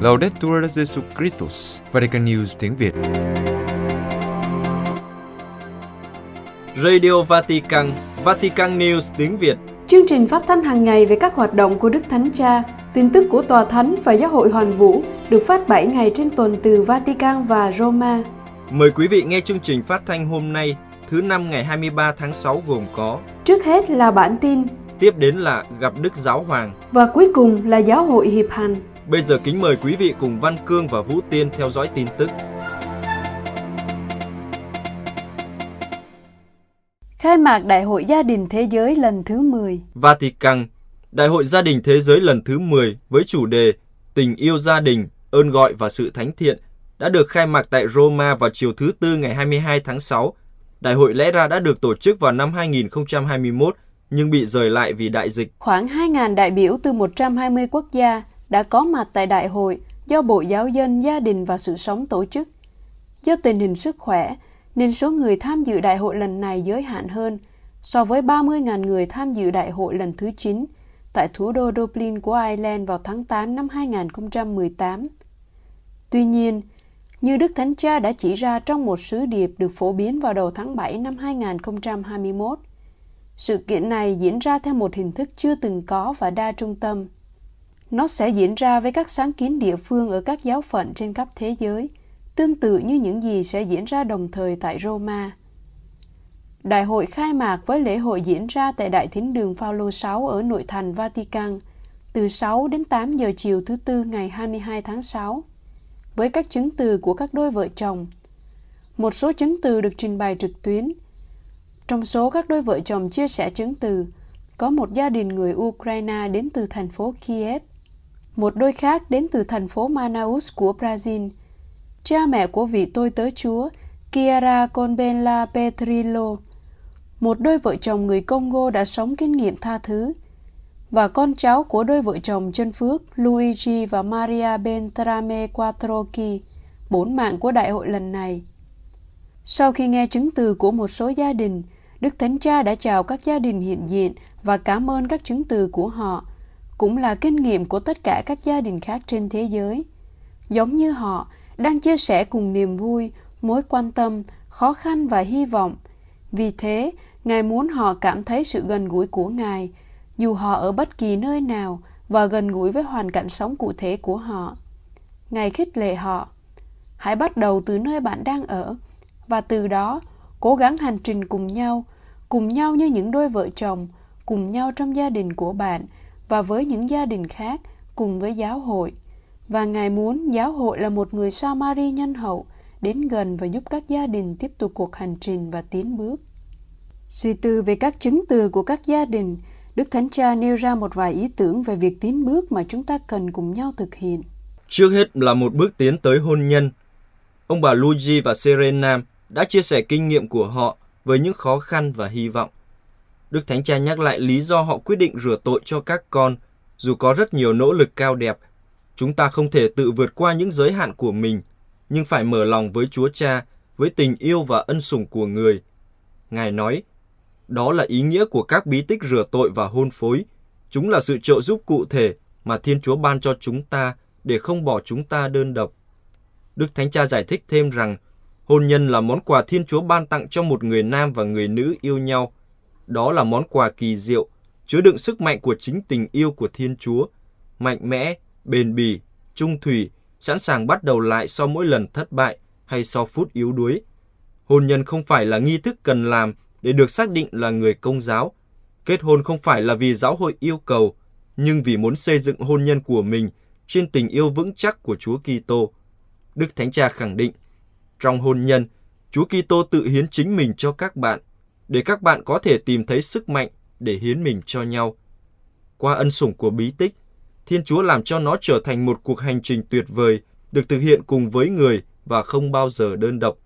Laudetur Jesu Christus, Vatican News tiếng Việt. Radio Vatican, Vatican News tiếng Việt. Chương trình phát thanh hàng ngày về các hoạt động của Đức Thánh Cha, tin tức của Tòa Thánh và Giáo hội Hoàn Vũ được phát 7 ngày trên tuần từ Vatican và Roma. Mời quý vị nghe chương trình phát thanh hôm nay, thứ năm ngày 23 tháng 6 gồm có Trước hết là bản tin Tiếp đến là gặp Đức Giáo Hoàng. và cuối cùng là Giáo hội Hiệp hành. Bây giờ kính mời quý vị cùng Văn Cương và Vũ Tiên theo dõi tin tức. Khai mạc Đại hội Gia đình Thế giới lần thứ 10 Vatican, Đại hội Gia đình Thế giới lần thứ 10 với chủ đề Tình yêu gia đình, ơn gọi và sự thánh thiện đã được khai mạc tại Roma vào chiều thứ Tư ngày 22 tháng 6. Đại hội lẽ ra đã được tổ chức vào năm 2021 nhưng bị rời lại vì đại dịch. Khoảng 2.000 đại biểu từ 120 quốc gia đã có mặt tại đại hội do Bộ Giáo dân, Gia đình và Sự sống tổ chức. Do tình hình sức khỏe, nên số người tham dự đại hội lần này giới hạn hơn so với 30.000 người tham dự đại hội lần thứ 9 tại thủ đô Dublin của Ireland vào tháng 8 năm 2018. Tuy nhiên, như Đức Thánh Cha đã chỉ ra trong một sứ điệp được phổ biến vào đầu tháng 7 năm 2021, sự kiện này diễn ra theo một hình thức chưa từng có và đa trung tâm. Nó sẽ diễn ra với các sáng kiến địa phương ở các giáo phận trên khắp thế giới, tương tự như những gì sẽ diễn ra đồng thời tại Roma. Đại hội khai mạc với lễ hội diễn ra tại Đại Thính đường Phaolô 6 ở nội thành Vatican từ 6 đến 8 giờ chiều thứ Tư ngày 22 tháng 6 với các chứng từ của các đôi vợ chồng. Một số chứng từ được trình bày trực tuyến. Trong số các đôi vợ chồng chia sẻ chứng từ, có một gia đình người Ukraine đến từ thành phố Kiev, một đôi khác đến từ thành phố Manaus của Brazil, cha mẹ của vị tôi tớ Chúa Kiara Conbella Petrillo, một đôi vợ chồng người Congo đã sống kinh nghiệm tha thứ, và con cháu của đôi vợ chồng chân phước Luigi và Maria Bentrame Quattrochi, bốn mạng của đại hội lần này. Sau khi nghe chứng từ của một số gia đình, Đức Thánh Cha đã chào các gia đình hiện diện và cảm ơn các chứng từ của họ, cũng là kinh nghiệm của tất cả các gia đình khác trên thế giới. Giống như họ, đang chia sẻ cùng niềm vui, mối quan tâm, khó khăn và hy vọng. Vì thế, Ngài muốn họ cảm thấy sự gần gũi của Ngài, dù họ ở bất kỳ nơi nào và gần gũi với hoàn cảnh sống cụ thể của họ. Ngài khích lệ họ. Hãy bắt đầu từ nơi bạn đang ở và từ đó cố gắng hành trình cùng nhau, cùng nhau như những đôi vợ chồng, cùng nhau trong gia đình của bạn và với những gia đình khác, cùng với giáo hội. Và Ngài muốn giáo hội là một người Samari nhân hậu, đến gần và giúp các gia đình tiếp tục cuộc hành trình và tiến bước. Suy tư về các chứng từ của các gia đình, Đức Thánh Cha nêu ra một vài ý tưởng về việc tiến bước mà chúng ta cần cùng nhau thực hiện. Trước hết là một bước tiến tới hôn nhân. Ông bà Luigi và Serena đã chia sẻ kinh nghiệm của họ với những khó khăn và hy vọng. Đức Thánh Cha nhắc lại lý do họ quyết định rửa tội cho các con, dù có rất nhiều nỗ lực cao đẹp. Chúng ta không thể tự vượt qua những giới hạn của mình, nhưng phải mở lòng với Chúa Cha, với tình yêu và ân sủng của người. Ngài nói, đó là ý nghĩa của các bí tích rửa tội và hôn phối. Chúng là sự trợ giúp cụ thể mà Thiên Chúa ban cho chúng ta để không bỏ chúng ta đơn độc. Đức Thánh Cha giải thích thêm rằng, hôn nhân là món quà Thiên Chúa ban tặng cho một người nam và người nữ yêu nhau. Đó là món quà kỳ diệu, chứa đựng sức mạnh của chính tình yêu của Thiên Chúa, mạnh mẽ, bền bỉ, trung thủy, sẵn sàng bắt đầu lại sau mỗi lần thất bại hay sau phút yếu đuối. Hôn nhân không phải là nghi thức cần làm để được xác định là người công giáo. Kết hôn không phải là vì giáo hội yêu cầu, nhưng vì muốn xây dựng hôn nhân của mình trên tình yêu vững chắc của Chúa Kitô. Đức Thánh Cha khẳng định, trong hôn nhân, Chúa Kitô tự hiến chính mình cho các bạn, để các bạn có thể tìm thấy sức mạnh để hiến mình cho nhau. Qua ân sủng của bí tích, Thiên Chúa làm cho nó trở thành một cuộc hành trình tuyệt vời, được thực hiện cùng với người và không bao giờ đơn độc.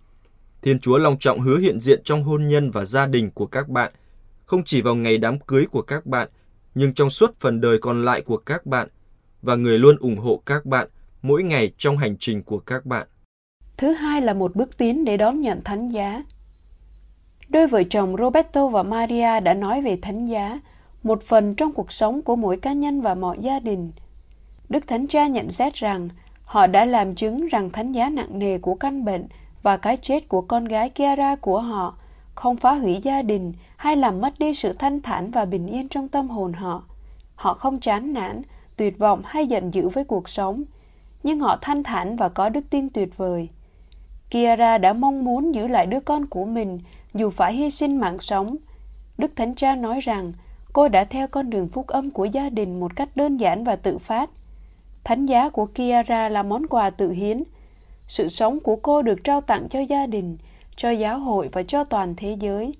Thiên Chúa long trọng hứa hiện diện trong hôn nhân và gia đình của các bạn, không chỉ vào ngày đám cưới của các bạn, nhưng trong suốt phần đời còn lại của các bạn, và người luôn ủng hộ các bạn mỗi ngày trong hành trình của các bạn. Thứ hai là một bước tiến để đón nhận thánh giá. Đôi vợ chồng Roberto và Maria đã nói về thánh giá, một phần trong cuộc sống của mỗi cá nhân và mọi gia đình. Đức Thánh Cha nhận xét rằng Họ đã làm chứng rằng thánh giá nặng nề của căn bệnh và cái chết của con gái Kiara của họ không phá hủy gia đình hay làm mất đi sự thanh thản và bình yên trong tâm hồn họ. Họ không chán nản, tuyệt vọng hay giận dữ với cuộc sống, nhưng họ thanh thản và có đức tin tuyệt vời. Kiara đã mong muốn giữ lại đứa con của mình dù phải hy sinh mạng sống. Đức Thánh Cha nói rằng cô đã theo con đường phúc âm của gia đình một cách đơn giản và tự phát. Thánh giá của Kiara là món quà tự hiến. Sự sống của cô được trao tặng cho gia đình, cho giáo hội và cho toàn thế giới.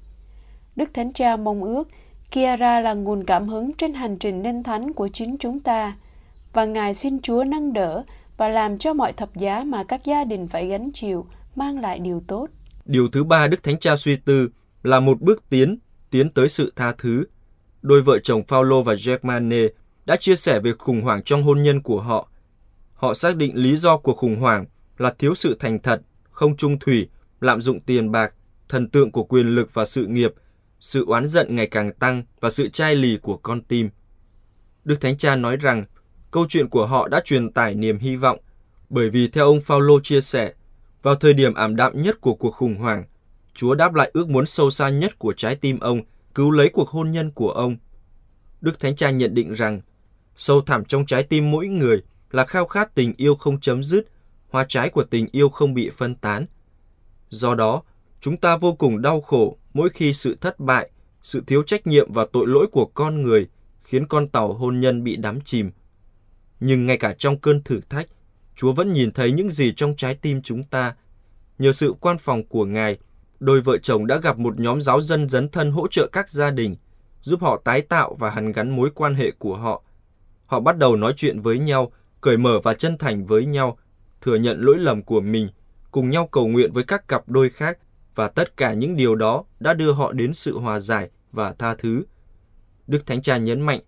Đức Thánh Cha mong ước Kiara là nguồn cảm hứng trên hành trình nên thánh của chính chúng ta và Ngài xin Chúa nâng đỡ và làm cho mọi thập giá mà các gia đình phải gánh chịu mang lại điều tốt. Điều thứ ba Đức Thánh Cha suy tư là một bước tiến, tiến tới sự tha thứ. Đôi vợ chồng Paulo và Germane đã chia sẻ về khủng hoảng trong hôn nhân của họ. Họ xác định lý do của khủng hoảng là thiếu sự thành thật, không trung thủy, lạm dụng tiền bạc, thần tượng của quyền lực và sự nghiệp, sự oán giận ngày càng tăng và sự chai lì của con tim. Đức Thánh Cha nói rằng câu chuyện của họ đã truyền tải niềm hy vọng, bởi vì theo ông Paulo chia sẻ, vào thời điểm ảm đạm nhất của cuộc khủng hoảng, Chúa đáp lại ước muốn sâu xa nhất của trái tim ông, cứu lấy cuộc hôn nhân của ông. Đức Thánh Cha nhận định rằng, sâu thẳm trong trái tim mỗi người là khao khát tình yêu không chấm dứt, hoa trái của tình yêu không bị phân tán. Do đó, chúng ta vô cùng đau khổ mỗi khi sự thất bại, sự thiếu trách nhiệm và tội lỗi của con người khiến con tàu hôn nhân bị đắm chìm. Nhưng ngay cả trong cơn thử thách, Chúa vẫn nhìn thấy những gì trong trái tim chúng ta. Nhờ sự quan phòng của Ngài, đôi vợ chồng đã gặp một nhóm giáo dân dấn thân hỗ trợ các gia đình, giúp họ tái tạo và hàn gắn mối quan hệ của họ. Họ bắt đầu nói chuyện với nhau, cởi mở và chân thành với nhau, thừa nhận lỗi lầm của mình, cùng nhau cầu nguyện với các cặp đôi khác và tất cả những điều đó đã đưa họ đến sự hòa giải và tha thứ. Đức Thánh Cha nhấn mạnh,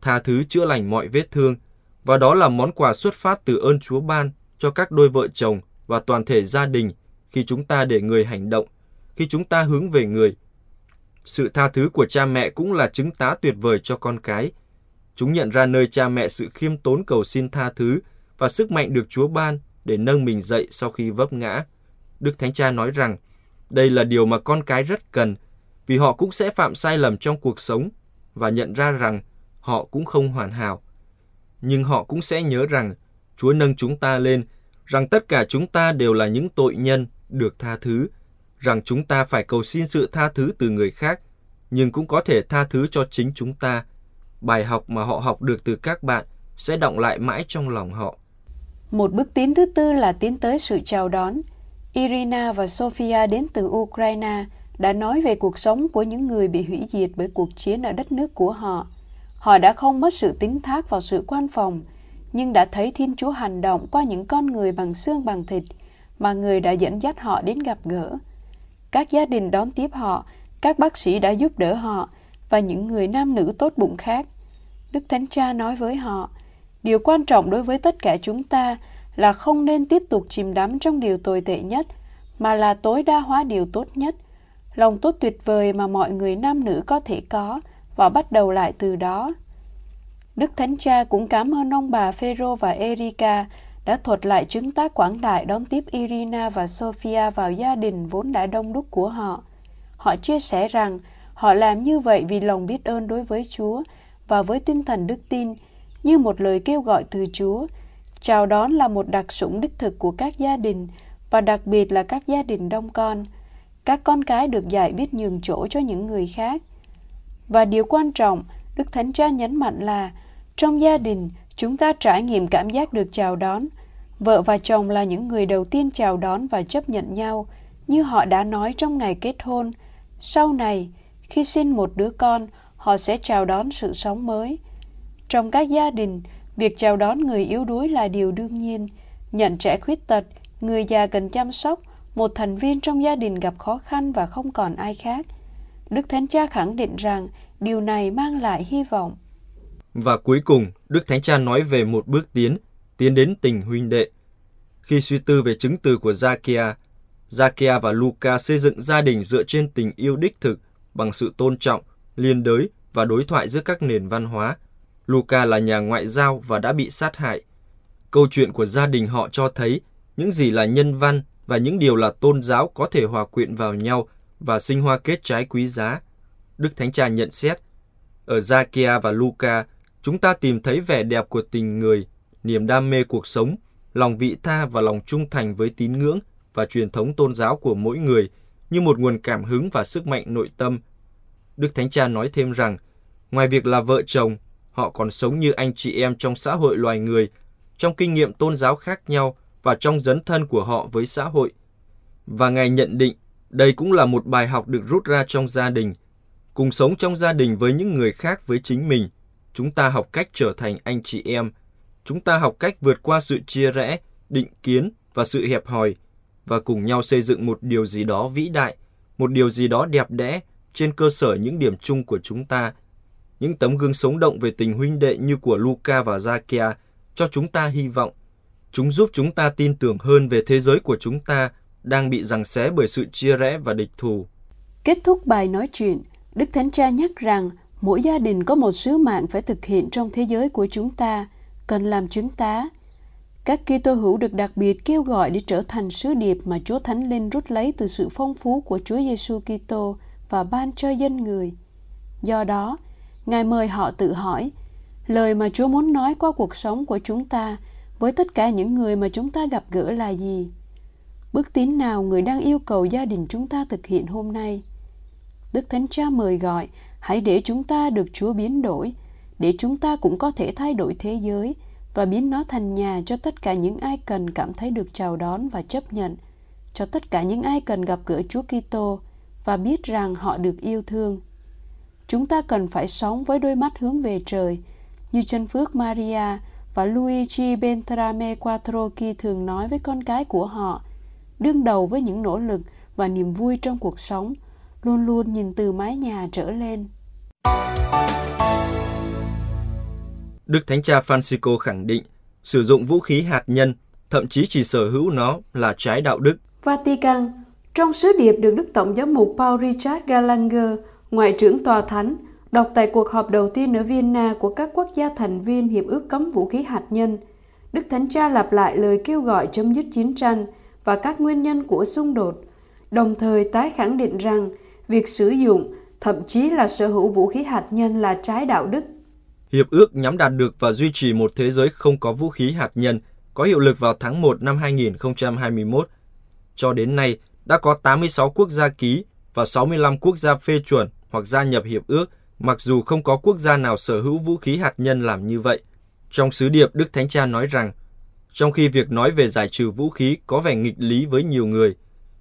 tha thứ chữa lành mọi vết thương, và đó là món quà xuất phát từ ơn Chúa ban cho các đôi vợ chồng và toàn thể gia đình khi chúng ta để người hành động, khi chúng ta hướng về người. Sự tha thứ của cha mẹ cũng là chứng tá tuyệt vời cho con cái. Chúng nhận ra nơi cha mẹ sự khiêm tốn cầu xin tha thứ và sức mạnh được Chúa ban để nâng mình dậy sau khi vấp ngã. Đức Thánh Cha nói rằng, đây là điều mà con cái rất cần, vì họ cũng sẽ phạm sai lầm trong cuộc sống và nhận ra rằng họ cũng không hoàn hảo. Nhưng họ cũng sẽ nhớ rằng Chúa nâng chúng ta lên, rằng tất cả chúng ta đều là những tội nhân được tha thứ, rằng chúng ta phải cầu xin sự tha thứ từ người khác, nhưng cũng có thể tha thứ cho chính chúng ta. Bài học mà họ học được từ các bạn sẽ động lại mãi trong lòng họ. Một bước tiến thứ tư là tiến tới sự chào đón. Irina và Sofia đến từ Ukraine đã nói về cuộc sống của những người bị hủy diệt bởi cuộc chiến ở đất nước của họ. Họ đã không mất sự tính thác vào sự quan phòng, nhưng đã thấy Thiên Chúa hành động qua những con người bằng xương bằng thịt mà người đã dẫn dắt họ đến gặp gỡ. Các gia đình đón tiếp họ, các bác sĩ đã giúp đỡ họ và những người nam nữ tốt bụng khác. Đức Thánh Cha nói với họ, điều quan trọng đối với tất cả chúng ta là không nên tiếp tục chìm đắm trong điều tồi tệ nhất, mà là tối đa hóa điều tốt nhất. Lòng tốt tuyệt vời mà mọi người nam nữ có thể có và bắt đầu lại từ đó. Đức Thánh Cha cũng cảm ơn ông bà Phêrô và Erika đã thuật lại chứng tác quảng đại đón tiếp Irina và sofia vào gia đình vốn đã đông đúc của họ. Họ chia sẻ rằng họ làm như vậy vì lòng biết ơn đối với Chúa và với tinh thần đức tin, như một lời kêu gọi từ Chúa. Chào đón là một đặc sủng đích thực của các gia đình và đặc biệt là các gia đình đông con. Các con cái được dạy biết nhường chỗ cho những người khác. Và điều quan trọng, Đức Thánh Cha nhấn mạnh là trong gia đình, chúng ta trải nghiệm cảm giác được chào đón. Vợ và chồng là những người đầu tiên chào đón và chấp nhận nhau, như họ đã nói trong ngày kết hôn. Sau này, khi sinh một đứa con, họ sẽ chào đón sự sống mới. Trong các gia đình, việc chào đón người yếu đuối là điều đương nhiên. Nhận trẻ khuyết tật, người già cần chăm sóc, một thành viên trong gia đình gặp khó khăn và không còn ai khác. Đức Thánh Cha khẳng định rằng điều này mang lại hy vọng. Và cuối cùng, Đức Thánh Cha nói về một bước tiến, tiến đến tình huynh đệ. Khi suy tư về chứng từ của Zacchaeus, Zacchaeus và Luca xây dựng gia đình dựa trên tình yêu đích thực bằng sự tôn trọng, liên đới và đối thoại giữa các nền văn hóa. Luca là nhà ngoại giao và đã bị sát hại. Câu chuyện của gia đình họ cho thấy những gì là nhân văn và những điều là tôn giáo có thể hòa quyện vào nhau và sinh hoa kết trái quý giá. Đức Thánh Cha nhận xét, ở Zakia và Luca, chúng ta tìm thấy vẻ đẹp của tình người, niềm đam mê cuộc sống, lòng vị tha và lòng trung thành với tín ngưỡng và truyền thống tôn giáo của mỗi người như một nguồn cảm hứng và sức mạnh nội tâm. Đức Thánh Cha nói thêm rằng, ngoài việc là vợ chồng, họ còn sống như anh chị em trong xã hội loài người, trong kinh nghiệm tôn giáo khác nhau và trong dấn thân của họ với xã hội. Và Ngài nhận định, đây cũng là một bài học được rút ra trong gia đình. Cùng sống trong gia đình với những người khác với chính mình, chúng ta học cách trở thành anh chị em. Chúng ta học cách vượt qua sự chia rẽ, định kiến và sự hẹp hòi và cùng nhau xây dựng một điều gì đó vĩ đại, một điều gì đó đẹp đẽ trên cơ sở những điểm chung của chúng ta. Những tấm gương sống động về tình huynh đệ như của Luca và Zacchaeus cho chúng ta hy vọng. Chúng giúp chúng ta tin tưởng hơn về thế giới của chúng ta đang bị giằng xé bởi sự chia rẽ và địch thù. Kết thúc bài nói chuyện, Đức Thánh Cha nhắc rằng mỗi gia đình có một sứ mạng phải thực hiện trong thế giới của chúng ta, cần làm chứng tá. Các Kitô hữu được đặc biệt kêu gọi để trở thành sứ điệp mà Chúa Thánh Linh rút lấy từ sự phong phú của Chúa Giêsu Kitô và ban cho dân người. Do đó, Ngài mời họ tự hỏi, lời mà Chúa muốn nói qua cuộc sống của chúng ta với tất cả những người mà chúng ta gặp gỡ là gì? Bước tiến nào người đang yêu cầu gia đình chúng ta thực hiện hôm nay? Đức Thánh Cha mời gọi, hãy để chúng ta được Chúa biến đổi, để chúng ta cũng có thể thay đổi thế giới và biến nó thành nhà cho tất cả những ai cần cảm thấy được chào đón và chấp nhận, cho tất cả những ai cần gặp gỡ Chúa Kitô và biết rằng họ được yêu thương. Chúng ta cần phải sống với đôi mắt hướng về trời, như chân phước Maria và Luigi Bentrame Quattrochi thường nói với con cái của họ, đương đầu với những nỗ lực và niềm vui trong cuộc sống, luôn luôn nhìn từ mái nhà trở lên. Đức Thánh Cha Francisco khẳng định, sử dụng vũ khí hạt nhân, thậm chí chỉ sở hữu nó là trái đạo đức. Vatican Trong sứ điệp được Đức Tổng giám mục Paul Richard Gallagher, Ngoại trưởng Tòa Thánh, đọc tại cuộc họp đầu tiên ở Vienna của các quốc gia thành viên Hiệp ước cấm vũ khí hạt nhân, Đức Thánh Cha lặp lại lời kêu gọi chấm dứt chiến tranh và các nguyên nhân của xung đột, đồng thời tái khẳng định rằng việc sử dụng, thậm chí là sở hữu vũ khí hạt nhân là trái đạo đức. Hiệp ước nhắm đạt được và duy trì một thế giới không có vũ khí hạt nhân có hiệu lực vào tháng 1 năm 2021. Cho đến nay, đã có 86 quốc gia ký và 65 quốc gia phê chuẩn hoặc gia nhập hiệp ước, mặc dù không có quốc gia nào sở hữu vũ khí hạt nhân làm như vậy. Trong sứ điệp, Đức Thánh Cha nói rằng, trong khi việc nói về giải trừ vũ khí có vẻ nghịch lý với nhiều người,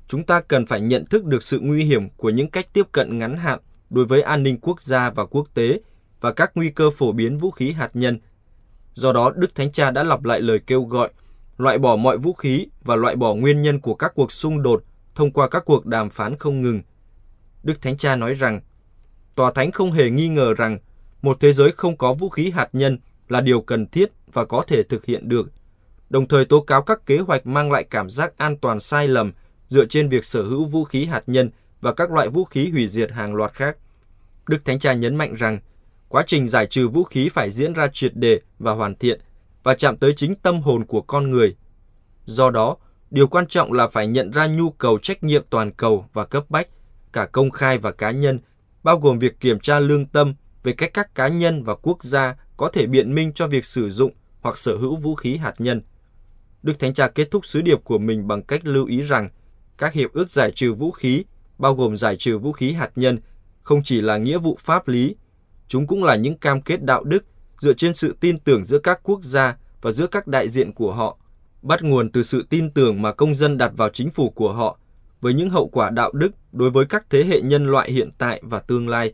chúng ta cần phải nhận thức được sự nguy hiểm của những cách tiếp cận ngắn hạn đối với an ninh quốc gia và quốc tế và các nguy cơ phổ biến vũ khí hạt nhân. Do đó, Đức Thánh Cha đã lặp lại lời kêu gọi loại bỏ mọi vũ khí và loại bỏ nguyên nhân của các cuộc xung đột thông qua các cuộc đàm phán không ngừng. Đức Thánh Cha nói rằng, Tòa Thánh không hề nghi ngờ rằng một thế giới không có vũ khí hạt nhân là điều cần thiết và có thể thực hiện được, đồng thời tố cáo các kế hoạch mang lại cảm giác an toàn sai lầm dựa trên việc sở hữu vũ khí hạt nhân và các loại vũ khí hủy diệt hàng loạt khác. Đức Thánh Cha nhấn mạnh rằng, quá trình giải trừ vũ khí phải diễn ra triệt đề và hoàn thiện và chạm tới chính tâm hồn của con người. Do đó, điều quan trọng là phải nhận ra nhu cầu trách nhiệm toàn cầu và cấp bách, cả công khai và cá nhân, bao gồm việc kiểm tra lương tâm về cách các cá nhân và quốc gia có thể biện minh cho việc sử dụng hoặc sở hữu vũ khí hạt nhân. Đức Thánh Cha kết thúc sứ điệp của mình bằng cách lưu ý rằng các hiệp ước giải trừ vũ khí, bao gồm giải trừ vũ khí hạt nhân, không chỉ là nghĩa vụ pháp lý, chúng cũng là những cam kết đạo đức dựa trên sự tin tưởng giữa các quốc gia và giữa các đại diện của họ, bắt nguồn từ sự tin tưởng mà công dân đặt vào chính phủ của họ, với những hậu quả đạo đức đối với các thế hệ nhân loại hiện tại và tương lai.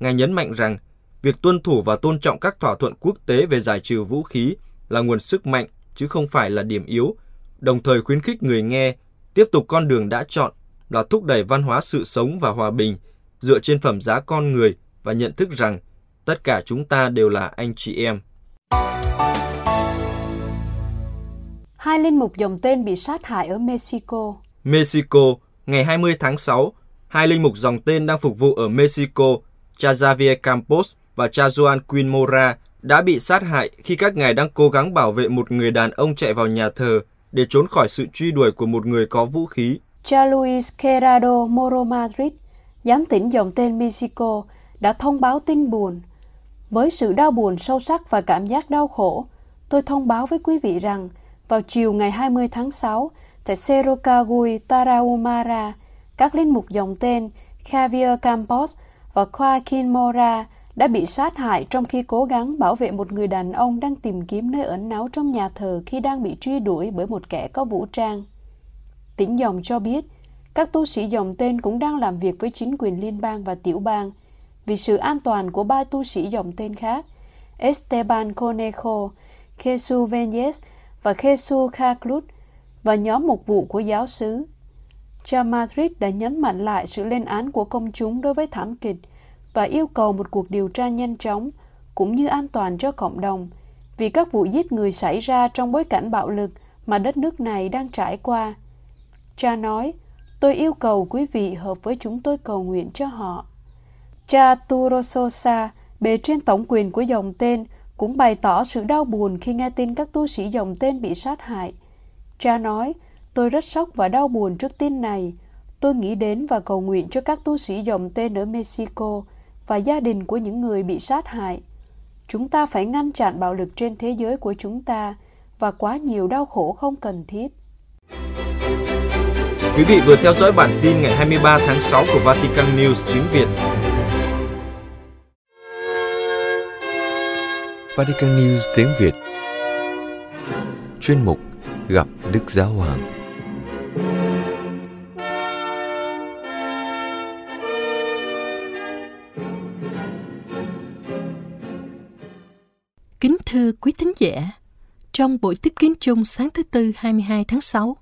Ngài nhấn mạnh rằng, việc tuân thủ và tôn trọng các thỏa thuận quốc tế về giải trừ vũ khí là nguồn sức mạnh chứ không phải là điểm yếu, đồng thời khuyến khích người nghe tiếp tục con đường đã chọn là thúc đẩy văn hóa sự sống và hòa bình dựa trên phẩm giá con người và nhận thức rằng tất cả chúng ta đều là anh chị em. Hai linh mục dòng tên bị sát hại ở Mexico. Mexico, ngày 20 tháng 6, hai linh mục dòng tên đang phục vụ ở Mexico, cha Javier Campos và cha Juan Quinn Mora đã bị sát hại khi các ngài đang cố gắng bảo vệ một người đàn ông chạy vào nhà thờ để trốn khỏi sự truy đuổi của một người có vũ khí. Cha Luis Gerardo Moro Madrid, giám tỉnh dòng tên Mexico, đã thông báo tin buồn. Với sự đau buồn sâu sắc và cảm giác đau khổ, tôi thông báo với quý vị rằng vào chiều ngày 20 tháng 6, tại Cerro Cagui, Tarahumara, các linh mục dòng tên Javier Campos và Joaquin Mora đã bị sát hại trong khi cố gắng bảo vệ một người đàn ông đang tìm kiếm nơi ẩn náu trong nhà thờ khi đang bị truy đuổi bởi một kẻ có vũ trang. Tỉnh dòng cho biết, các tu sĩ dòng tên cũng đang làm việc với chính quyền liên bang và tiểu bang vì sự an toàn của ba tu sĩ dòng tên khác, Esteban Conejo, Jesus Venyes và Jesus Khaklut và nhóm mục vụ của giáo sứ. Cha Madrid đã nhấn mạnh lại sự lên án của công chúng đối với thảm kịch và yêu cầu một cuộc điều tra nhanh chóng cũng như an toàn cho cộng đồng vì các vụ giết người xảy ra trong bối cảnh bạo lực mà đất nước này đang trải qua. Cha nói, tôi yêu cầu quý vị hợp với chúng tôi cầu nguyện cho họ. Cha Turososa, bề trên tổng quyền của dòng tên, cũng bày tỏ sự đau buồn khi nghe tin các tu sĩ dòng tên bị sát hại. Cha nói, tôi rất sốc và đau buồn trước tin này. Tôi nghĩ đến và cầu nguyện cho các tu sĩ dòng tên ở Mexico và gia đình của những người bị sát hại. Chúng ta phải ngăn chặn bạo lực trên thế giới của chúng ta và quá nhiều đau khổ không cần thiết. Quý vị vừa theo dõi bản tin ngày 23 tháng 6 của Vatican News tiếng Việt. Vatican News tiếng Việt Chuyên mục Gặp Đức Giáo Hoàng thưa quý thính giả, trong buổi tiếp kiến chung sáng thứ Tư 22 tháng 6,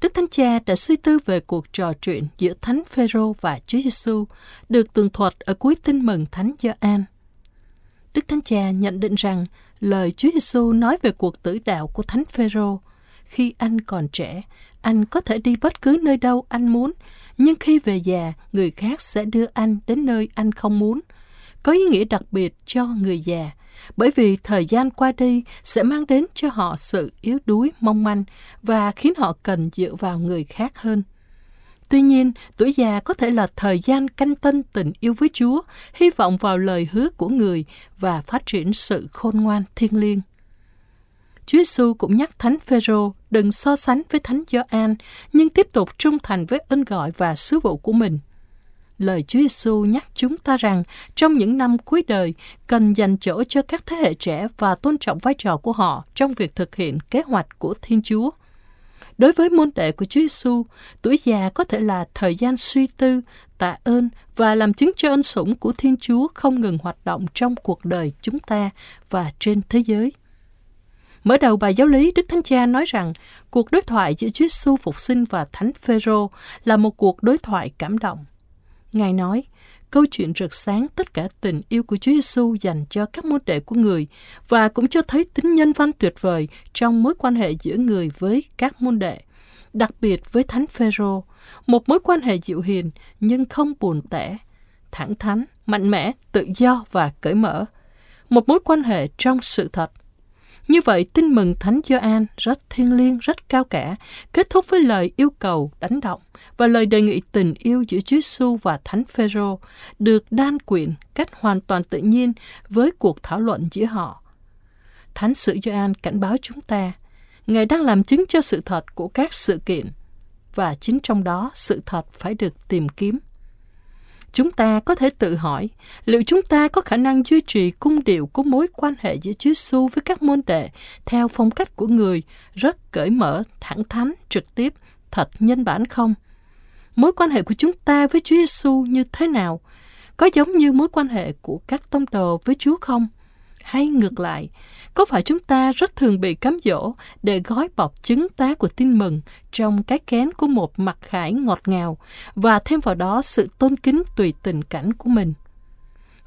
Đức Thánh Cha đã suy tư về cuộc trò chuyện giữa Thánh Phêrô và Chúa Giêsu được tường thuật ở cuối tin mừng Thánh Gioan. Đức Thánh Cha nhận định rằng lời Chúa Giêsu nói về cuộc tử đạo của Thánh Phêrô khi anh còn trẻ, anh có thể đi bất cứ nơi đâu anh muốn, nhưng khi về già, người khác sẽ đưa anh đến nơi anh không muốn. Có ý nghĩa đặc biệt cho người già, bởi vì thời gian qua đi sẽ mang đến cho họ sự yếu đuối mong manh và khiến họ cần dựa vào người khác hơn. Tuy nhiên, tuổi già có thể là thời gian canh tân tình yêu với Chúa, hy vọng vào lời hứa của người và phát triển sự khôn ngoan thiêng liêng. Chúa Giêsu cũng nhắc Thánh Phêrô đừng so sánh với Thánh Gioan, nhưng tiếp tục trung thành với ơn gọi và sứ vụ của mình – lời Chúa Giêsu nhắc chúng ta rằng trong những năm cuối đời cần dành chỗ cho các thế hệ trẻ và tôn trọng vai trò của họ trong việc thực hiện kế hoạch của Thiên Chúa. Đối với môn đệ của Chúa Giêsu, tuổi già có thể là thời gian suy tư, tạ ơn và làm chứng cho ân sủng của Thiên Chúa không ngừng hoạt động trong cuộc đời chúng ta và trên thế giới. Mở đầu bài giáo lý, Đức Thánh Cha nói rằng cuộc đối thoại giữa Chúa Giêsu phục sinh và Thánh Phêrô là một cuộc đối thoại cảm động. Ngài nói, câu chuyện rực sáng tất cả tình yêu của Chúa Giêsu dành cho các môn đệ của người và cũng cho thấy tính nhân văn tuyệt vời trong mối quan hệ giữa người với các môn đệ, đặc biệt với Thánh Phêrô, một mối quan hệ dịu hiền nhưng không buồn tẻ, thẳng thắn, mạnh mẽ, tự do và cởi mở, một mối quan hệ trong sự thật. Như vậy, tin mừng Thánh Gioan rất thiêng liêng, rất cao cả, kết thúc với lời yêu cầu đánh động và lời đề nghị tình yêu giữa Chúa Giêsu và Thánh Phêrô được đan quyện cách hoàn toàn tự nhiên với cuộc thảo luận giữa họ. Thánh sử Gioan cảnh báo chúng ta, Ngài đang làm chứng cho sự thật của các sự kiện và chính trong đó sự thật phải được tìm kiếm. Chúng ta có thể tự hỏi, liệu chúng ta có khả năng duy trì cung điệu của mối quan hệ giữa Chúa Giêsu với các môn đệ theo phong cách của người, rất cởi mở, thẳng thắn, trực tiếp, thật nhân bản không? Mối quan hệ của chúng ta với Chúa Giêsu như thế nào? Có giống như mối quan hệ của các tông đồ với Chúa không? Hay ngược lại, có phải chúng ta rất thường bị cám dỗ để gói bọc chứng tá của tin mừng trong cái kén của một mặt khải ngọt ngào và thêm vào đó sự tôn kính tùy tình cảnh của mình?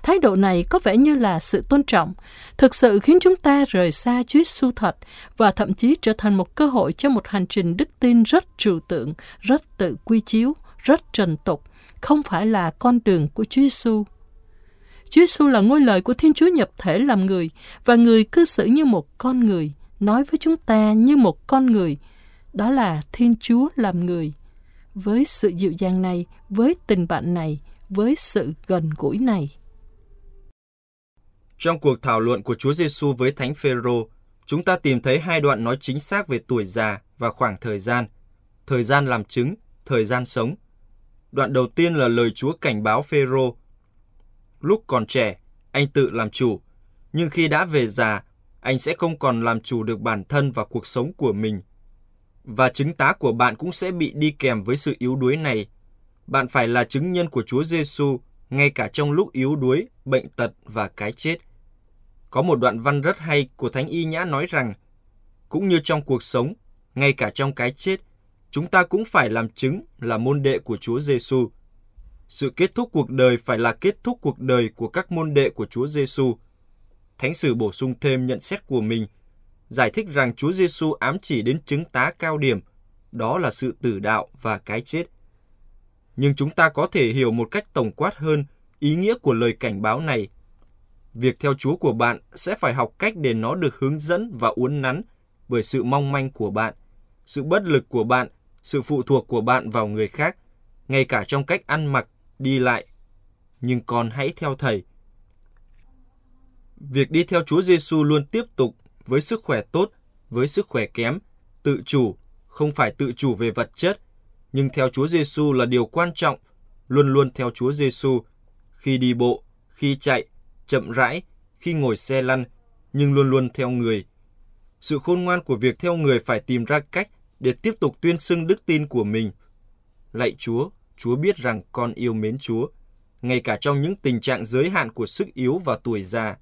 Thái độ này có vẻ như là sự tôn trọng, thực sự khiến chúng ta rời xa Chúa Giêsu thật và thậm chí trở thành một cơ hội cho một hành trình đức tin rất trừu tượng, rất tự quy chiếu, rất trần tục, không phải là con đường của Chúa Giêsu. Chúa Giêsu là ngôi lời của Thiên Chúa nhập thể làm người và người cư xử như một con người, nói với chúng ta như một con người. Đó là Thiên Chúa làm người. Với sự dịu dàng này, với tình bạn này, với sự gần gũi này. Trong cuộc thảo luận của Chúa Giêsu với Thánh Phêrô, chúng ta tìm thấy hai đoạn nói chính xác về tuổi già và khoảng thời gian. Thời gian làm chứng, thời gian sống. Đoạn đầu tiên là lời Chúa cảnh báo Phêrô. Lúc còn trẻ, anh tự làm chủ, nhưng khi đã về già, anh sẽ không còn làm chủ được bản thân và cuộc sống của mình. Và chứng tá của bạn cũng sẽ bị đi kèm với sự yếu đuối này. Bạn phải là chứng nhân của Chúa Giêsu ngay cả trong lúc yếu đuối, bệnh tật và cái chết. Có một đoạn văn rất hay của Thánh Y Nhã nói rằng, cũng như trong cuộc sống, ngay cả trong cái chết, chúng ta cũng phải làm chứng là môn đệ của Chúa Giêsu. Sự kết thúc cuộc đời phải là kết thúc cuộc đời của các môn đệ của Chúa Giêsu. Thánh sử bổ sung thêm nhận xét của mình, giải thích rằng Chúa Giêsu ám chỉ đến chứng tá cao điểm, đó là sự tử đạo và cái chết. Nhưng chúng ta có thể hiểu một cách tổng quát hơn ý nghĩa của lời cảnh báo này Việc theo Chúa của bạn sẽ phải học cách để nó được hướng dẫn và uốn nắn bởi sự mong manh của bạn, sự bất lực của bạn, sự phụ thuộc của bạn vào người khác, ngay cả trong cách ăn mặc, đi lại. Nhưng con hãy theo Thầy. Việc đi theo Chúa Giêsu luôn tiếp tục với sức khỏe tốt, với sức khỏe kém, tự chủ, không phải tự chủ về vật chất, nhưng theo Chúa Giêsu là điều quan trọng, luôn luôn theo Chúa Giêsu khi đi bộ, khi chạy, chậm rãi khi ngồi xe lăn, nhưng luôn luôn theo người. Sự khôn ngoan của việc theo người phải tìm ra cách để tiếp tục tuyên xưng đức tin của mình. Lạy Chúa, Chúa biết rằng con yêu mến Chúa, ngay cả trong những tình trạng giới hạn của sức yếu và tuổi già.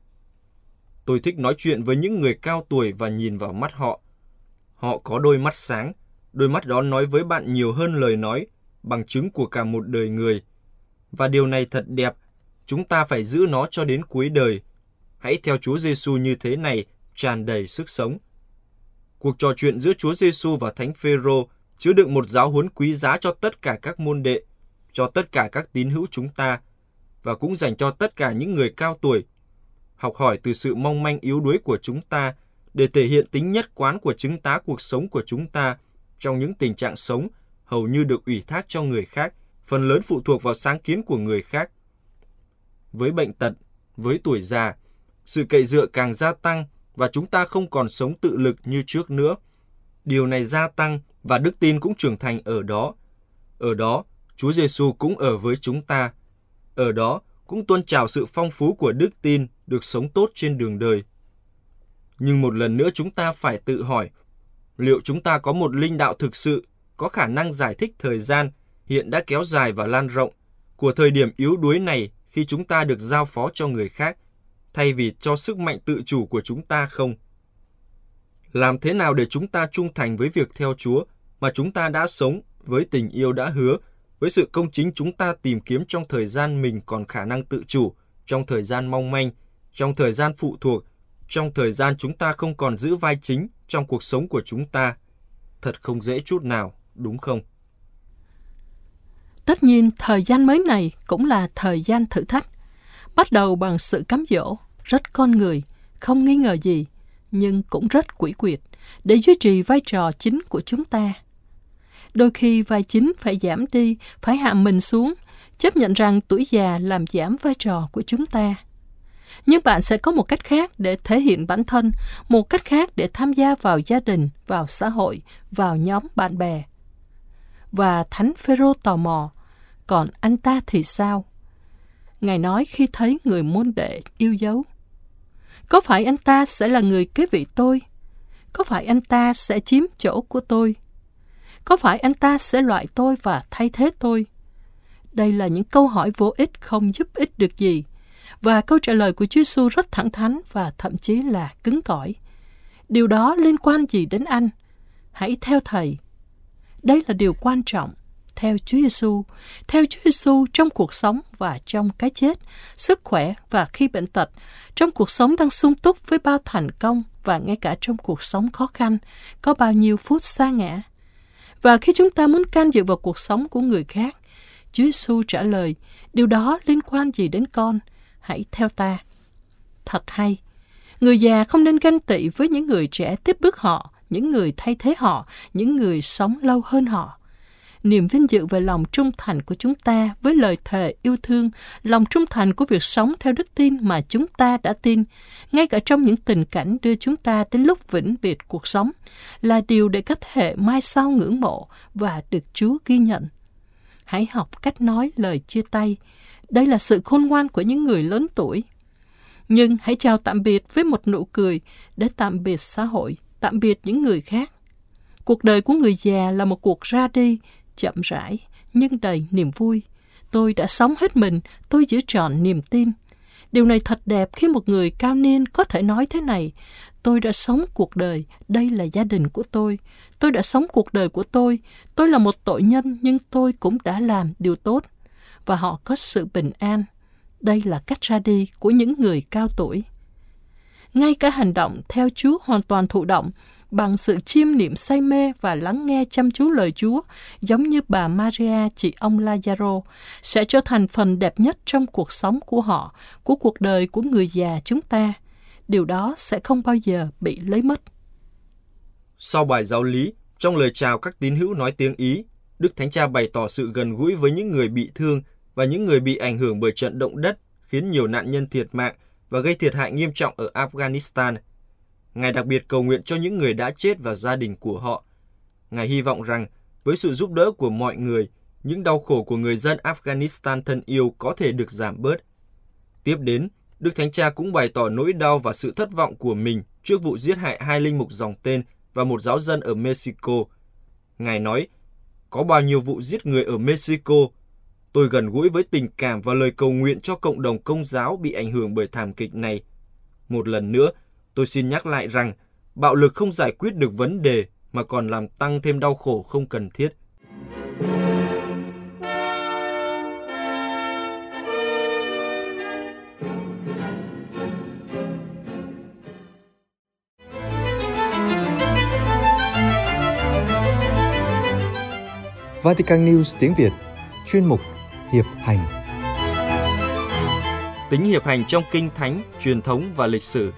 Tôi thích nói chuyện với những người cao tuổi và nhìn vào mắt họ. Họ có đôi mắt sáng, đôi mắt đó nói với bạn nhiều hơn lời nói, bằng chứng của cả một đời người. Và điều này thật đẹp Chúng ta phải giữ nó cho đến cuối đời. Hãy theo Chúa Giêsu như thế này, tràn đầy sức sống. Cuộc trò chuyện giữa Chúa Giêsu và Thánh Phêrô chứa đựng một giáo huấn quý giá cho tất cả các môn đệ, cho tất cả các tín hữu chúng ta và cũng dành cho tất cả những người cao tuổi. Học hỏi từ sự mong manh yếu đuối của chúng ta để thể hiện tính nhất quán của chứng tá cuộc sống của chúng ta trong những tình trạng sống hầu như được ủy thác cho người khác, phần lớn phụ thuộc vào sáng kiến của người khác với bệnh tật, với tuổi già, sự cậy dựa càng gia tăng và chúng ta không còn sống tự lực như trước nữa. Điều này gia tăng và đức tin cũng trưởng thành ở đó. Ở đó, Chúa Giêsu cũng ở với chúng ta. Ở đó cũng tuân trào sự phong phú của đức tin được sống tốt trên đường đời. Nhưng một lần nữa chúng ta phải tự hỏi, liệu chúng ta có một linh đạo thực sự có khả năng giải thích thời gian hiện đã kéo dài và lan rộng của thời điểm yếu đuối này khi chúng ta được giao phó cho người khác, thay vì cho sức mạnh tự chủ của chúng ta không? Làm thế nào để chúng ta trung thành với việc theo Chúa mà chúng ta đã sống, với tình yêu đã hứa, với sự công chính chúng ta tìm kiếm trong thời gian mình còn khả năng tự chủ, trong thời gian mong manh, trong thời gian phụ thuộc, trong thời gian chúng ta không còn giữ vai chính trong cuộc sống của chúng ta. Thật không dễ chút nào, đúng không? Tất nhiên, thời gian mới này cũng là thời gian thử thách. Bắt đầu bằng sự cám dỗ, rất con người, không nghi ngờ gì, nhưng cũng rất quỷ quyệt, để duy trì vai trò chính của chúng ta. Đôi khi vai chính phải giảm đi, phải hạ mình xuống, chấp nhận rằng tuổi già làm giảm vai trò của chúng ta. Nhưng bạn sẽ có một cách khác để thể hiện bản thân, một cách khác để tham gia vào gia đình, vào xã hội, vào nhóm bạn bè. Và Thánh Phêrô tò mò, còn anh ta thì sao? Ngài nói khi thấy người môn đệ yêu dấu. Có phải anh ta sẽ là người kế vị tôi? Có phải anh ta sẽ chiếm chỗ của tôi? Có phải anh ta sẽ loại tôi và thay thế tôi? Đây là những câu hỏi vô ích không giúp ích được gì. Và câu trả lời của Chúa Giêsu rất thẳng thắn và thậm chí là cứng cỏi. Điều đó liên quan gì đến anh? Hãy theo Thầy. Đây là điều quan trọng theo Chúa Giêsu, theo Chúa Giêsu trong cuộc sống và trong cái chết, sức khỏe và khi bệnh tật, trong cuộc sống đang sung túc với bao thành công và ngay cả trong cuộc sống khó khăn, có bao nhiêu phút xa ngã. Và khi chúng ta muốn can dự vào cuộc sống của người khác, Chúa Giêsu trả lời, điều đó liên quan gì đến con? hãy theo ta. Thật hay. Người già không nên ganh tị với những người trẻ tiếp bước họ, những người thay thế họ, những người sống lâu hơn họ niềm vinh dự về lòng trung thành của chúng ta với lời thề yêu thương, lòng trung thành của việc sống theo đức tin mà chúng ta đã tin, ngay cả trong những tình cảnh đưa chúng ta đến lúc vĩnh biệt cuộc sống, là điều để các thế hệ mai sau ngưỡng mộ và được Chúa ghi nhận. Hãy học cách nói lời chia tay. Đây là sự khôn ngoan của những người lớn tuổi. Nhưng hãy chào tạm biệt với một nụ cười để tạm biệt xã hội, tạm biệt những người khác. Cuộc đời của người già là một cuộc ra đi chậm rãi nhưng đầy niềm vui. Tôi đã sống hết mình, tôi giữ trọn niềm tin. Điều này thật đẹp khi một người cao niên có thể nói thế này. Tôi đã sống cuộc đời, đây là gia đình của tôi. Tôi đã sống cuộc đời của tôi. Tôi là một tội nhân nhưng tôi cũng đã làm điều tốt. Và họ có sự bình an. Đây là cách ra đi của những người cao tuổi. Ngay cả hành động theo Chúa hoàn toàn thụ động bằng sự chiêm niệm say mê và lắng nghe chăm chú lời Chúa, giống như bà Maria chị ông Lazaro, sẽ trở thành phần đẹp nhất trong cuộc sống của họ, của cuộc đời của người già chúng ta. Điều đó sẽ không bao giờ bị lấy mất. Sau bài giáo lý, trong lời chào các tín hữu nói tiếng Ý, Đức Thánh Cha bày tỏ sự gần gũi với những người bị thương và những người bị ảnh hưởng bởi trận động đất khiến nhiều nạn nhân thiệt mạng và gây thiệt hại nghiêm trọng ở Afghanistan – Ngài đặc biệt cầu nguyện cho những người đã chết và gia đình của họ. Ngài hy vọng rằng với sự giúp đỡ của mọi người, những đau khổ của người dân Afghanistan thân yêu có thể được giảm bớt. Tiếp đến, Đức Thánh Cha cũng bày tỏ nỗi đau và sự thất vọng của mình trước vụ giết hại hai linh mục dòng tên và một giáo dân ở Mexico. Ngài nói, có bao nhiêu vụ giết người ở Mexico, tôi gần gũi với tình cảm và lời cầu nguyện cho cộng đồng công giáo bị ảnh hưởng bởi thảm kịch này. Một lần nữa, Tôi xin nhắc lại rằng, bạo lực không giải quyết được vấn đề mà còn làm tăng thêm đau khổ không cần thiết. Vatican News tiếng Việt Chuyên mục Hiệp hành Tính hiệp hành trong kinh thánh, truyền thống và lịch sử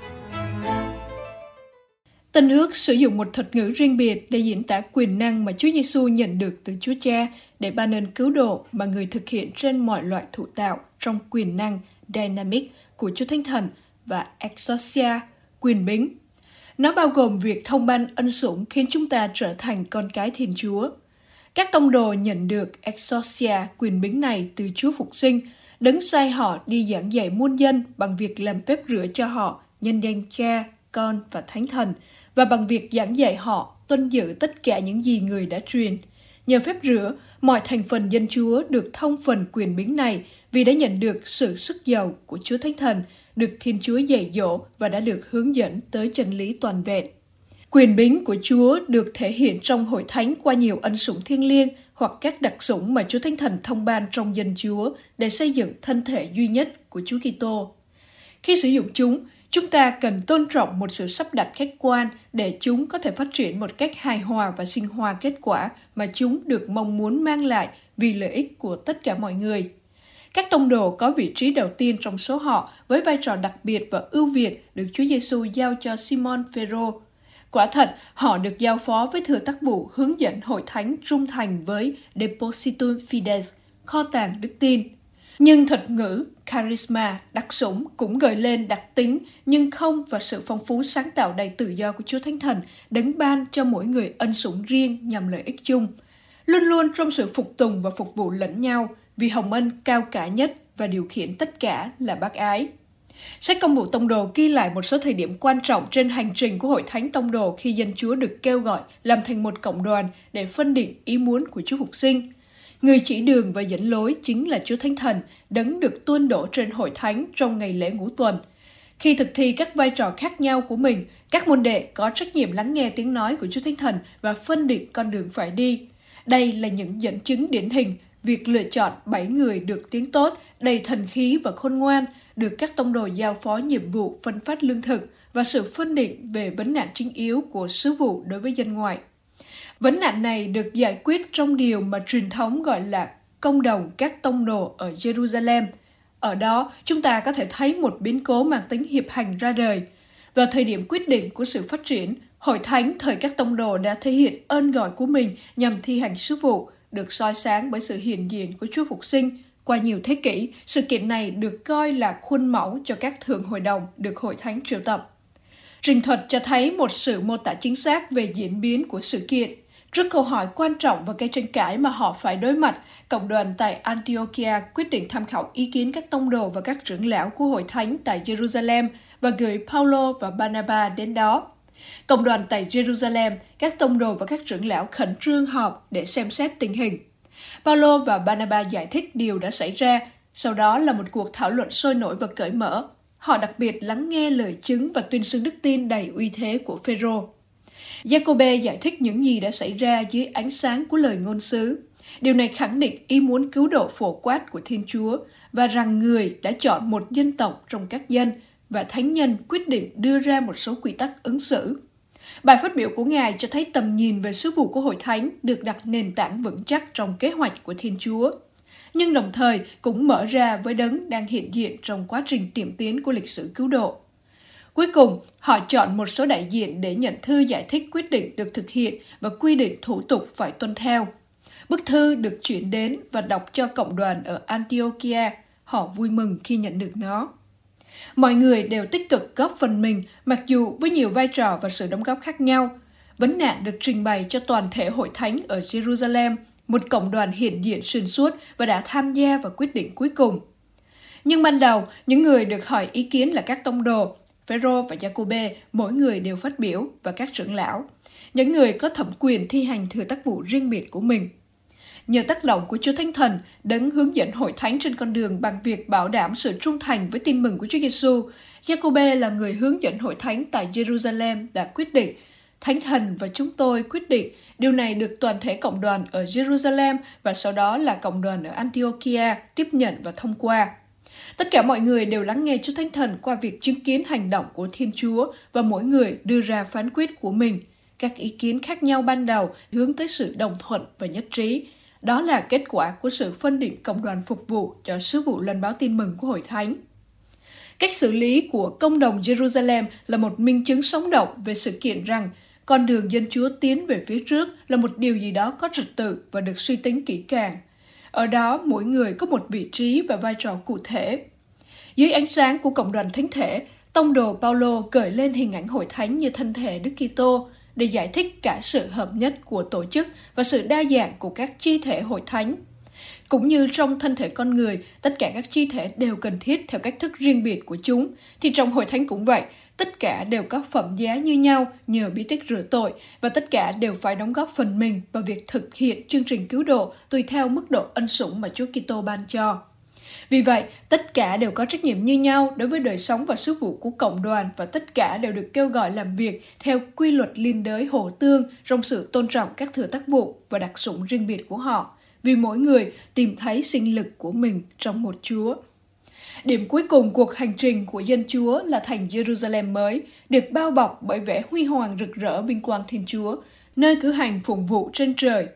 Tân ước sử dụng một thuật ngữ riêng biệt để diễn tả quyền năng mà Chúa Giêsu nhận được từ Chúa Cha để ban ơn cứu độ mà người thực hiện trên mọi loại thụ tạo trong quyền năng dynamic của Chúa Thánh Thần và exousia, quyền bính. Nó bao gồm việc thông ban ân sủng khiến chúng ta trở thành con cái Thiên Chúa. Các tông đồ nhận được exorcia quyền bính này từ Chúa Phục sinh, đứng sai họ đi giảng dạy muôn dân bằng việc làm phép rửa cho họ nhân danh Cha, Con và Thánh Thần – và bằng việc giảng dạy họ tuân giữ tất cả những gì người đã truyền. Nhờ phép rửa, mọi thành phần dân Chúa được thông phần quyền bính này vì đã nhận được sự sức giàu của Chúa Thánh Thần, được Thiên Chúa dạy dỗ và đã được hướng dẫn tới chân lý toàn vẹn. Quyền bính của Chúa được thể hiện trong hội thánh qua nhiều ân sủng thiêng liêng hoặc các đặc sủng mà Chúa Thánh Thần thông ban trong dân Chúa để xây dựng thân thể duy nhất của Chúa Kitô. Khi sử dụng chúng, Chúng ta cần tôn trọng một sự sắp đặt khách quan để chúng có thể phát triển một cách hài hòa và sinh hoa kết quả mà chúng được mong muốn mang lại vì lợi ích của tất cả mọi người. Các tông đồ có vị trí đầu tiên trong số họ với vai trò đặc biệt và ưu việt được Chúa Giêsu giao cho Simon Phêrô. Quả thật, họ được giao phó với thừa tác vụ hướng dẫn hội thánh trung thành với Depositum Fides, kho tàng đức tin. Nhưng thuật ngữ charisma, đặc sủng cũng gợi lên đặc tính nhưng không và sự phong phú sáng tạo đầy tự do của Chúa Thánh Thần đấng ban cho mỗi người ân sủng riêng nhằm lợi ích chung. Luôn luôn trong sự phục tùng và phục vụ lẫn nhau vì hồng ân cao cả nhất và điều khiển tất cả là bác ái. Sách công vụ tông đồ ghi lại một số thời điểm quan trọng trên hành trình của hội thánh tông đồ khi dân Chúa được kêu gọi làm thành một cộng đoàn để phân định ý muốn của Chúa Phục sinh – Người chỉ đường và dẫn lối chính là Chúa Thánh Thần, đấng được tuôn đổ trên hội thánh trong ngày lễ ngũ tuần. Khi thực thi các vai trò khác nhau của mình, các môn đệ có trách nhiệm lắng nghe tiếng nói của Chúa Thánh Thần và phân định con đường phải đi. Đây là những dẫn chứng điển hình việc lựa chọn bảy người được tiếng tốt, đầy thần khí và khôn ngoan, được các tông đồ giao phó nhiệm vụ phân phát lương thực và sự phân định về vấn nạn chính yếu của sứ vụ đối với dân ngoại. Vấn nạn này được giải quyết trong điều mà truyền thống gọi là công đồng các tông đồ ở Jerusalem, Ở đó, chúng ta có thể thấy một biến cố mang tính hiệp hành ra đời. Vào thời điểm quyết định của sự phát triển, Hội Thánh thời các tông đồ đã thể hiện ơn gọi của mình nhằm thi hành sứ vụ, được soi sáng bởi sự hiện diện của Chúa Phục sinh. Qua nhiều thế kỷ, sự kiện này được coi là khuôn mẫu cho các thượng hội đồng được Hội Thánh triệu tập. Trình thuật cho thấy một sự mô tả chính xác về diễn biến của sự kiện. Trước câu hỏi quan trọng và gây tranh cãi mà họ phải đối mặt, cộng đoàn tại Antiochia quyết định tham khảo ý kiến các tông đồ và các trưởng lão của hội thánh tại Jerusalem và gửi Paulo và Barnabas đến đó. Cộng đoàn tại Jerusalem, các tông đồ và các trưởng lão khẩn trương họp để xem xét tình hình. Paulo và Barnaba giải thích điều đã xảy ra, sau đó là một cuộc thảo luận sôi nổi và cởi mở. Họ đặc biệt lắng nghe lời chứng và tuyên xưng đức tin đầy uy thế của Phêrô. Jacobe giải thích những gì đã xảy ra dưới ánh sáng của lời ngôn sứ. Điều này khẳng định ý muốn cứu độ phổ quát của Thiên Chúa và rằng người đã chọn một dân tộc trong các dân và thánh nhân quyết định đưa ra một số quy tắc ứng xử. Bài phát biểu của Ngài cho thấy tầm nhìn về sứ vụ của Hội Thánh được đặt nền tảng vững chắc trong kế hoạch của Thiên Chúa, nhưng đồng thời cũng mở ra với đấng đang hiện diện trong quá trình tiệm tiến của lịch sử cứu độ. Cuối cùng, họ chọn một số đại diện để nhận thư giải thích quyết định được thực hiện và quy định thủ tục phải tuân theo. Bức thư được chuyển đến và đọc cho cộng đoàn ở Antiochia. Họ vui mừng khi nhận được nó. Mọi người đều tích cực góp phần mình, mặc dù với nhiều vai trò và sự đóng góp khác nhau. Vấn nạn được trình bày cho toàn thể hội thánh ở Jerusalem, một cộng đoàn hiện diện xuyên suốt và đã tham gia vào quyết định cuối cùng. Nhưng ban đầu, những người được hỏi ý kiến là các tông đồ, Phêrô và Jacobe, mỗi người đều phát biểu và các trưởng lão, những người có thẩm quyền thi hành thừa tác vụ riêng biệt của mình. Nhờ tác động của Chúa Thánh Thần, đấng hướng dẫn hội thánh trên con đường bằng việc bảo đảm sự trung thành với tin mừng của Chúa Giêsu, Jacobe là người hướng dẫn hội thánh tại Jerusalem đã quyết định Thánh Thần và chúng tôi quyết định điều này được toàn thể cộng đoàn ở Jerusalem và sau đó là cộng đoàn ở Antiochia tiếp nhận và thông qua. Tất cả mọi người đều lắng nghe Chúa Thánh Thần qua việc chứng kiến hành động của Thiên Chúa và mỗi người đưa ra phán quyết của mình. Các ý kiến khác nhau ban đầu hướng tới sự đồng thuận và nhất trí. Đó là kết quả của sự phân định cộng đoàn phục vụ cho sứ vụ lần báo tin mừng của Hội Thánh. Cách xử lý của công đồng Jerusalem là một minh chứng sống động về sự kiện rằng con đường dân Chúa tiến về phía trước là một điều gì đó có trật tự và được suy tính kỹ càng. Ở đó mỗi người có một vị trí và vai trò cụ thể. Dưới ánh sáng của cộng đoàn thánh thể, tông đồ Paulo gợi lên hình ảnh hội thánh như thân thể Đức Kitô để giải thích cả sự hợp nhất của tổ chức và sự đa dạng của các chi thể hội thánh. Cũng như trong thân thể con người, tất cả các chi thể đều cần thiết theo cách thức riêng biệt của chúng, thì trong hội thánh cũng vậy, tất cả đều có phẩm giá như nhau nhờ bí tích rửa tội và tất cả đều phải đóng góp phần mình vào việc thực hiện chương trình cứu độ tùy theo mức độ ân sủng mà Chúa Kitô ban cho. Vì vậy, tất cả đều có trách nhiệm như nhau đối với đời sống và sứ vụ của cộng đoàn và tất cả đều được kêu gọi làm việc theo quy luật liên đới hồ tương trong sự tôn trọng các thừa tác vụ và đặc sủng riêng biệt của họ, vì mỗi người tìm thấy sinh lực của mình trong một Chúa. Điểm cuối cùng cuộc hành trình của dân Chúa là thành Jerusalem mới, được bao bọc bởi vẻ huy hoàng rực rỡ vinh quang Thiên Chúa, nơi cử hành phụng vụ trên trời.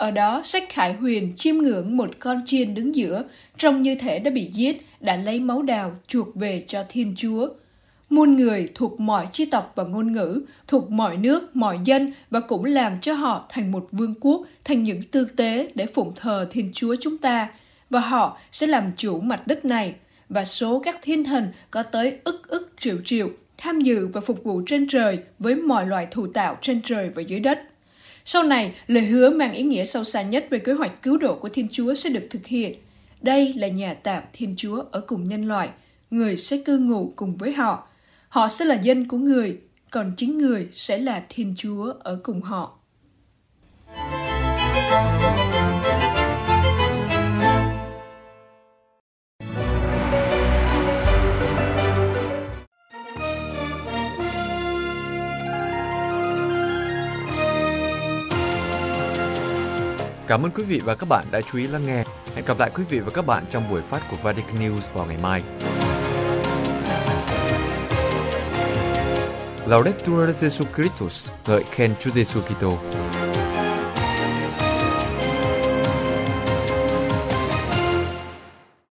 Ở đó, sách Khải Huyền chiêm ngưỡng một con chiên đứng giữa, trông như thể đã bị giết, đã lấy máu đào chuộc về cho Thiên Chúa. Muôn người thuộc mọi chi tộc và ngôn ngữ, thuộc mọi nước, mọi dân và cũng làm cho họ thành một vương quốc, thành những tư tế để phụng thờ Thiên Chúa chúng ta. Và họ sẽ làm chủ mặt đất này, và số các thiên thần có tới ức ức triệu triệu tham dự và phục vụ trên trời với mọi loại thủ tạo trên trời và dưới đất. Sau này, lời hứa mang ý nghĩa sâu xa nhất về kế hoạch cứu độ của Thiên Chúa sẽ được thực hiện. Đây là nhà tạm Thiên Chúa ở cùng nhân loại, người sẽ cư ngụ cùng với họ. Họ sẽ là dân của người, còn chính người sẽ là Thiên Chúa ở cùng họ. Cảm ơn quý vị và các bạn đã chú ý lắng nghe. Hẹn gặp lại quý vị và các bạn trong buổi phát của Vatican News vào ngày mai. Laudetur Jesus Christus, ngợi khen Chúa Giêsu Kitô.